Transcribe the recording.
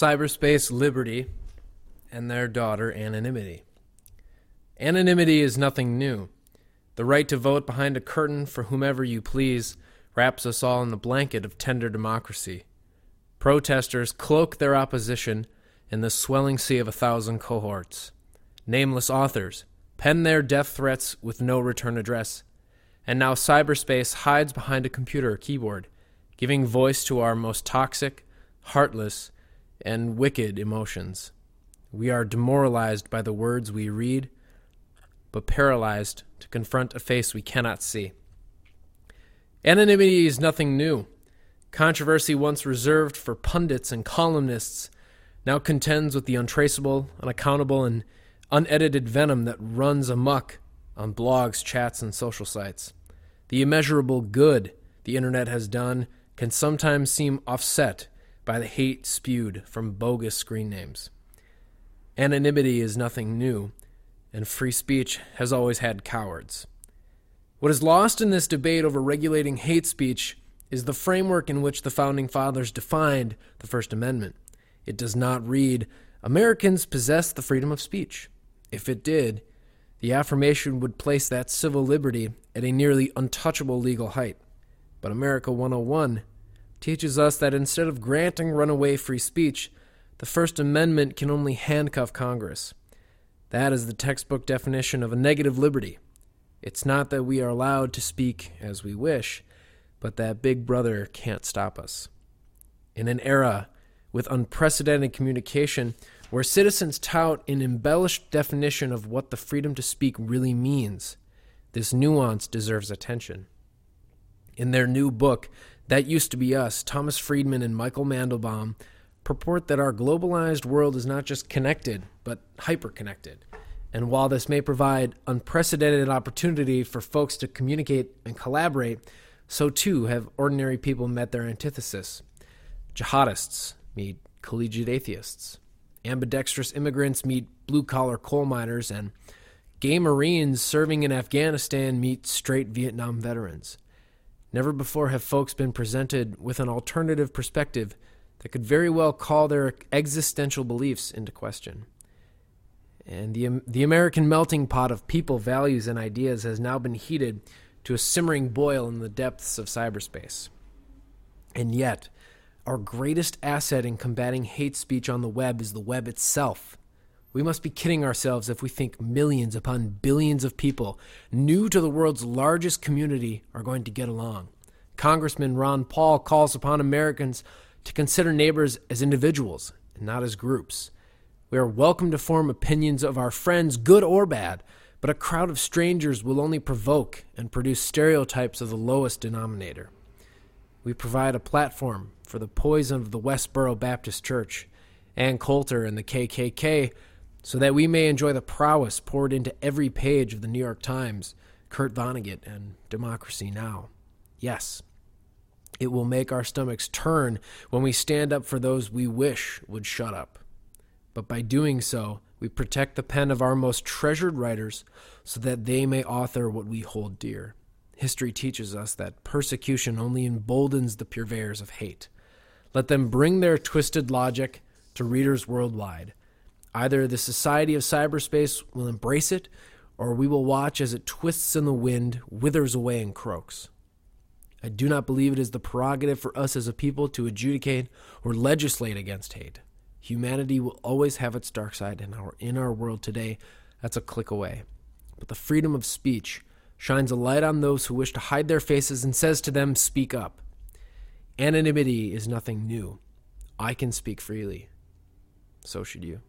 cyberspace liberty and their daughter anonymity. Anonymity is nothing new. The right to vote behind a curtain for whomever you please wraps us all in the blanket of tender democracy. Protesters cloak their opposition in the swelling sea of a thousand cohorts. Nameless authors pen their death threats with no return address. And now cyberspace hides behind a computer or keyboard, giving voice to our most toxic, heartless, and wicked emotions. We are demoralized by the words we read, but paralyzed to confront a face we cannot see. Anonymity is nothing new. Controversy once reserved for pundits and columnists now contends with the untraceable, unaccountable, and unedited venom that runs amuck on blogs, chats, and social sites. The immeasurable good the internet has done can sometimes seem offset by the hate spewed from bogus screen names. Anonymity is nothing new, and free speech has always had cowards. What is lost in this debate over regulating hate speech is the framework in which the Founding Fathers defined the First Amendment. It does not read, Americans possess the freedom of speech. If it did, the affirmation would place that civil liberty at a nearly untouchable legal height. But America 101 teaches us that instead of granting runaway free speech, the First Amendment can only handcuff Congress. That is the textbook definition of a negative liberty. It's not that we are allowed to speak as we wish, but that Big Brother can't stop us. In an era with unprecedented communication, where citizens tout an embellished definition of what the freedom to speak really means, this nuance deserves attention. In their new book, That Used to Be Us, Thomas Friedman and Michael Mandelbaum purport that our globalized world is not just connected, but hyperconnected. And while this may provide unprecedented opportunity for folks to communicate and collaborate, so too have ordinary people met their antithesis. Jihadists meet collegiate atheists. Ambidextrous immigrants meet blue collar coal miners, and gay Marines serving in Afghanistan meet straight Vietnam veterans. Never before have folks been presented with an alternative perspective that could very well call their existential beliefs into question. And the, the American melting pot of people, values, and ideas has now been heated to a simmering boil in the depths of cyberspace. And yet, our greatest asset in combating hate speech on the web is the web itself. We must be kidding ourselves if we think millions upon billions of people new to the world's largest community are going to get along. Congressman Ron Paul calls upon Americans to consider neighbors as individuals and not as groups. We are welcome to form opinions of our friends, good or bad, but a crowd of strangers will only provoke and produce stereotypes of the lowest denominator. We provide a platform for the poison of the Westboro Baptist Church, Ann Coulter, and the KKK so that we may enjoy the prowess poured into every page of the New York Times, Kurt Vonnegut, and Democracy Now! Yes, it will make our stomachs turn when we stand up for those we wish would shut up. But by doing so, we protect the pen of our most treasured writers so that they may author what we hold dear. History teaches us that persecution only emboldens the purveyors of hate. Let them bring their twisted logic to readers worldwide. Either the society of cyberspace will embrace it, or we will watch as it twists in the wind, withers away, and croaks. I do not believe it is the prerogative for us as a people to adjudicate or legislate against hate. Humanity will always have its dark side, and our, in our world today, that's a click away. But the freedom of speech shines a light on those who wish to hide their faces and says to them, Speak up. Anonymity is nothing new. I can speak freely. So should you.